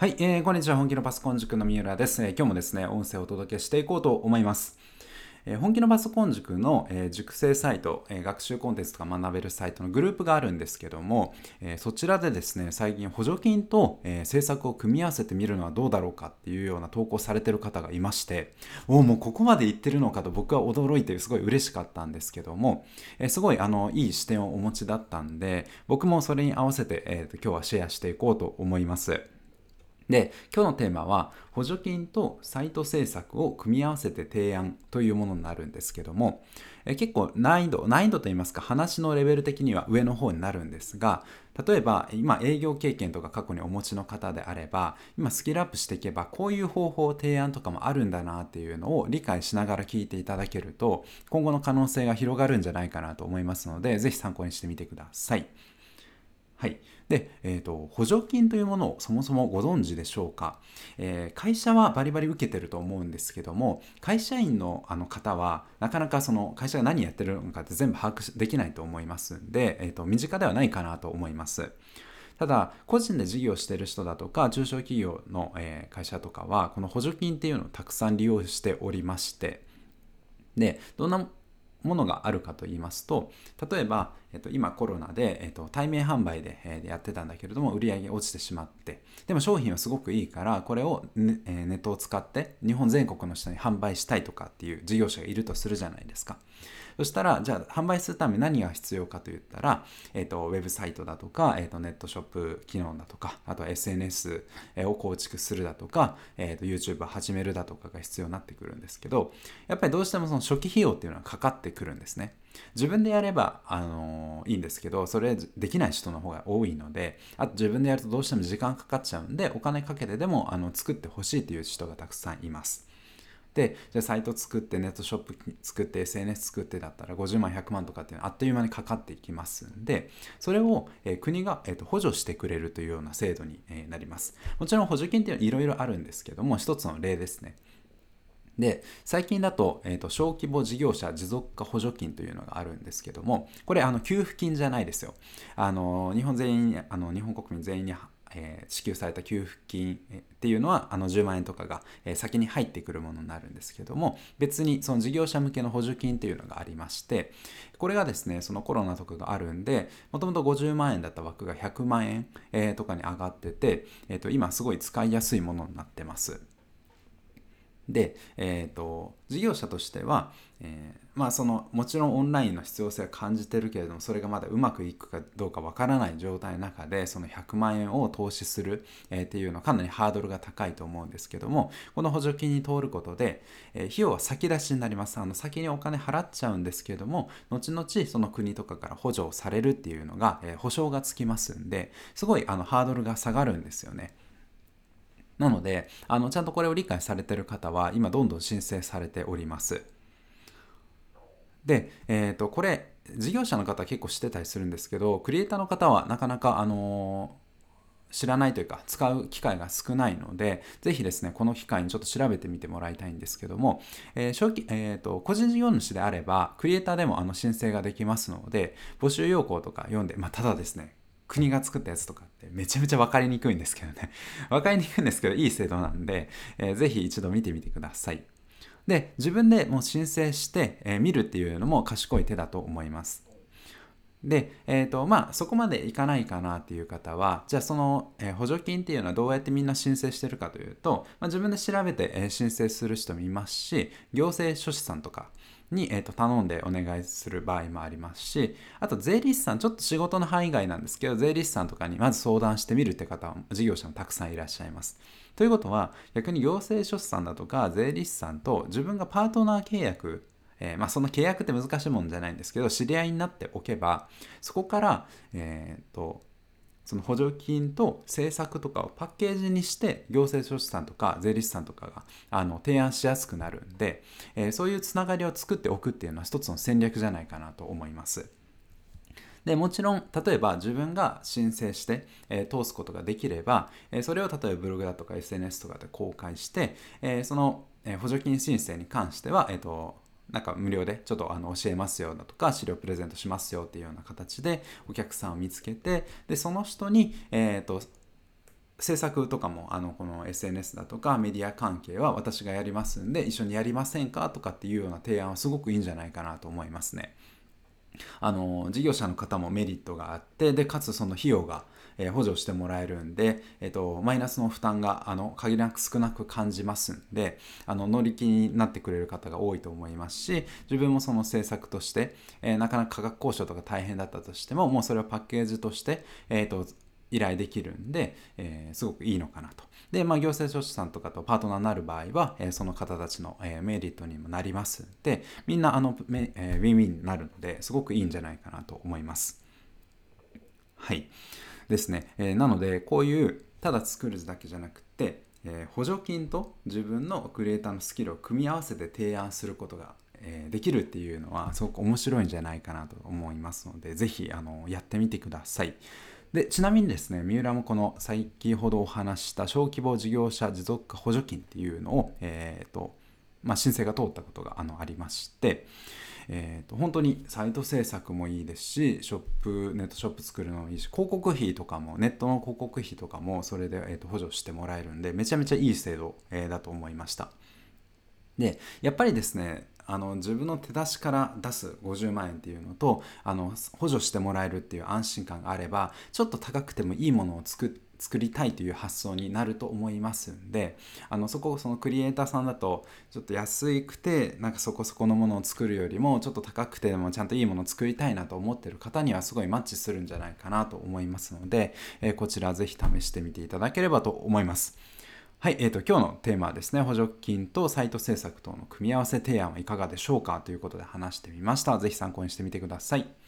はい、えー、こんにちは。本気のパソコン塾の三浦です、えー、今日もですね、音声をお届けしていこうと思います。えー、本気のパソコン塾の、えー、塾生サイト、えー、学習コンテンツとか学べるサイトのグループがあるんですけども、えそちらでですね、最近補助金と、え政策を組み合わせてみるのはどうだろうかっていうような投稿されてる方がいまして、おもうここまで言ってるのかと僕は驚いてすごい嬉しかったんですけども、えすごいあのいい視点をお持ちだったんで、僕もそれに合わせて、えーと今日はシェアしていこうと思います。で、今日のテーマは補助金とサイト制作を組み合わせて提案というものになるんですけども、え結構難易度、難易度といいますか話のレベル的には上の方になるんですが、例えば今営業経験とか過去にお持ちの方であれば、今スキルアップしていけばこういう方法、提案とかもあるんだなっていうのを理解しながら聞いていただけると、今後の可能性が広がるんじゃないかなと思いますので、ぜひ参考にしてみてください。はい。で、えーと、補助金というものをそもそもご存知でしょうか、えー、会社はバリバリ受けてると思うんですけども会社員のあの方はなかなかその会社が何やってるのかって全部把握できないと思いますんで、えーと、身近ではないかなと思います。ただ、個人で事業してる人だとか、中小企業の、え会社とかは、この補助金っていうのをたくさん利用しておりまして、で、どんなものがあるかと言いますと例えば、えっと、今コロナで、えっと、対面販売で、えー、やってたんだけれども売り上げ落ちてしまってでも商品はすごくいいからこれをネ,、え、ネットを使って日本全国の人に販売したいとかっていう事業者がいるとするじゃないですか。そしたら、じゃあ販売するため何が必要かといったら、えっ、と、ウェブサイトだとか、えっ、と、ネットショップ機能だとか、あと SNS を構築するだとか、えっ、と、YouTube を始めるだとかが必要になってくるんですけど、やっぱりどうしてもその初期費用っていうのはかかってくるんですね。自分でやれば、あのいいんですけど、それできない人の方が多いので、あと自分でやるとどうしても時間かかっちゃうんで、お金かけてでもあの作ってほしいという人がたくさんいます。でじゃあサイト作ってネットショップ作って SNS 作ってだったら50万100万とかっていうのはあっという間にかかっていきますんでそれを、え、国が、えーと、補助してくれるというような制度に、え、なりますもちろん補助金っていうのはいろいろあるんですけども一つの例ですねで最近だと,、えーと、小規模事業者持続化補助金というのがあるんですけどもこれあの給付金じゃないですよあの日本全員あの日本国民全員にえー、支給された給付金っていうのはあの10万円とかが、えー、先に入ってくるものになるんですけども別にその事業者向けの補助金っていうのがありましてこれがですねそのコロナとかがあるんでもともと50万円だった枠が100万円、えー、とかに上がってて、えー、と今すごい使いやすいものになってます。で、えーと、事業者としては、えー、まあそのもちろんオンラインの必要性は感じてるけれどもそれがまだうまくいくかどうかわからない状態の中でその100万円を投資する、えー、っていうのはかなりハードルが高いと思うんですけどもこの補助金に通ることで、えー、費用は先出しになりますあの先にお金払っちゃうんですけども後々その国とかから補助をされるっていうのが、えー、保証がつきますんですごいあのハードルが下がるんですよね。なので、あのちゃんとこれを理解されてる方は今どんどん申請されております。で、え、ー、と、これ、事業者の方結構知ってたりするんですけど、クリエイターの方はなかなか、あのー、知らないというか、使う機会が少ないので、ぜひですね、この機会にちょっと調べてみてもらいたいんですけども、えー、小えーと、個人事業主であれば、クリエイターでもあの申請ができますので、募集要項とか読んで、まあ、ただですね、国が作ったやつとかってめちゃめちゃ分かりにくいんですけどね。分かりにくいんですけど、いい制度なんで、えー、ぜひ一度見てみてください。で、自分でもう申請して、えー、見るっていうのも賢い手だと思います。で、えっ、ー、と、まあ、そこまでいかないかなっていう方は、じゃあその、えー、補助金っていうのはどうやってみんな申請してるかというと、まあ、自分で調べて、えー、申請する人もいますし、行政書士さんとか、に、えー、と頼んでお願いする場合もありますしあと税理士さんちょっと仕事の範囲外なんですけど税理士さんとかにまず相談してみるって方は事業者もたくさんいらっしゃいます。ということは逆に行政書士さんだとか税理士さんと自分がパートナー契約えー、まあ、その契約って難しいもんじゃないんですけど知り合いになっておけばそこから、えーとその補助金と政策とかをパッケージにして行政書士さんとか税理士さんとかがあの提案しやすくなるんで、えー、そういうつながりを作っておくっていうのは一つの戦略じゃないかなと思います。でもちろん例えば自分が申請して、えー、通すことができれば、えー、それを例えばブログだとか SNS とかで公開して、えー、その、え補助金申請に関しては、えーとなんか無料でちょっとあの教えますよだとか資料プレゼントしますよっていうような形でお客さんを見つけてでその人に、えーと、制作とかもあのこの SNS だとかメディア関係は私がやりますんで一緒にやりませんかとかっていうような提案はすごくいいんじゃないかなと思いますね。あの事業者の方もメリットがあってでかつその費用が、え、補助してもらえるんで、えーと、マイナスの負担があの限りなく少なく感じますんであの乗り気になってくれる方が多いと思いますし自分もその政策として、えー、なかなか価格交渉とか大変だったとしてももうそれをパッケージとして、えーと依頼できるんで、えー、すごくいいのかなと。で、まあ、行政書士さんとかとパートナーになる場合は、えー、その方たちの、えー、メリットにもなりますで、みんなあの、えー、ウィンウィンになるので、すごくいいんじゃないかなと思います。はい。ですね。えー、なので、こういう、ただ作るだけじゃなくて、えー、補助金と自分のクリエイターのスキルを組み合わせて提案することが、え、できるっていうのはすごく面白いんじゃないかなと思いますので、ぜひあのやってみてください。でちなみにですね三浦もこの先ほどお話した小規模事業者持続化補助金っていうのを、えーとまあ、申請が通ったことがあのありまして、えーと、本当にサイト制作もいいですしショップネットショップ作るのもいいし広告費とかもネットの広告費とかもそれで、えーと、補助してもらえるんでめちゃめちゃいい制度、えー、だと思いました。でやっぱりですねあの自分の手出しから出す50万円っていうのとあの補助してもらえるっていう安心感があればちょっと高くてもいいものを作って作りたいという発想になると思いますんであのそこそのクリエイターさんだとちょっと安くてなんかそこそこのものを作るよりもちょっと高くてもちゃんといいものを作りたいなと思ってる方にはすごいマッチするんじゃないかなと思いますので、えー、こちらぜひ試してみていただければと思います。はい、えーと、今日のテーマはですね、補助金とサイト制作等の組み合わせ提案はいかがでしょうかということで話してみました。是非参考にしてみてください。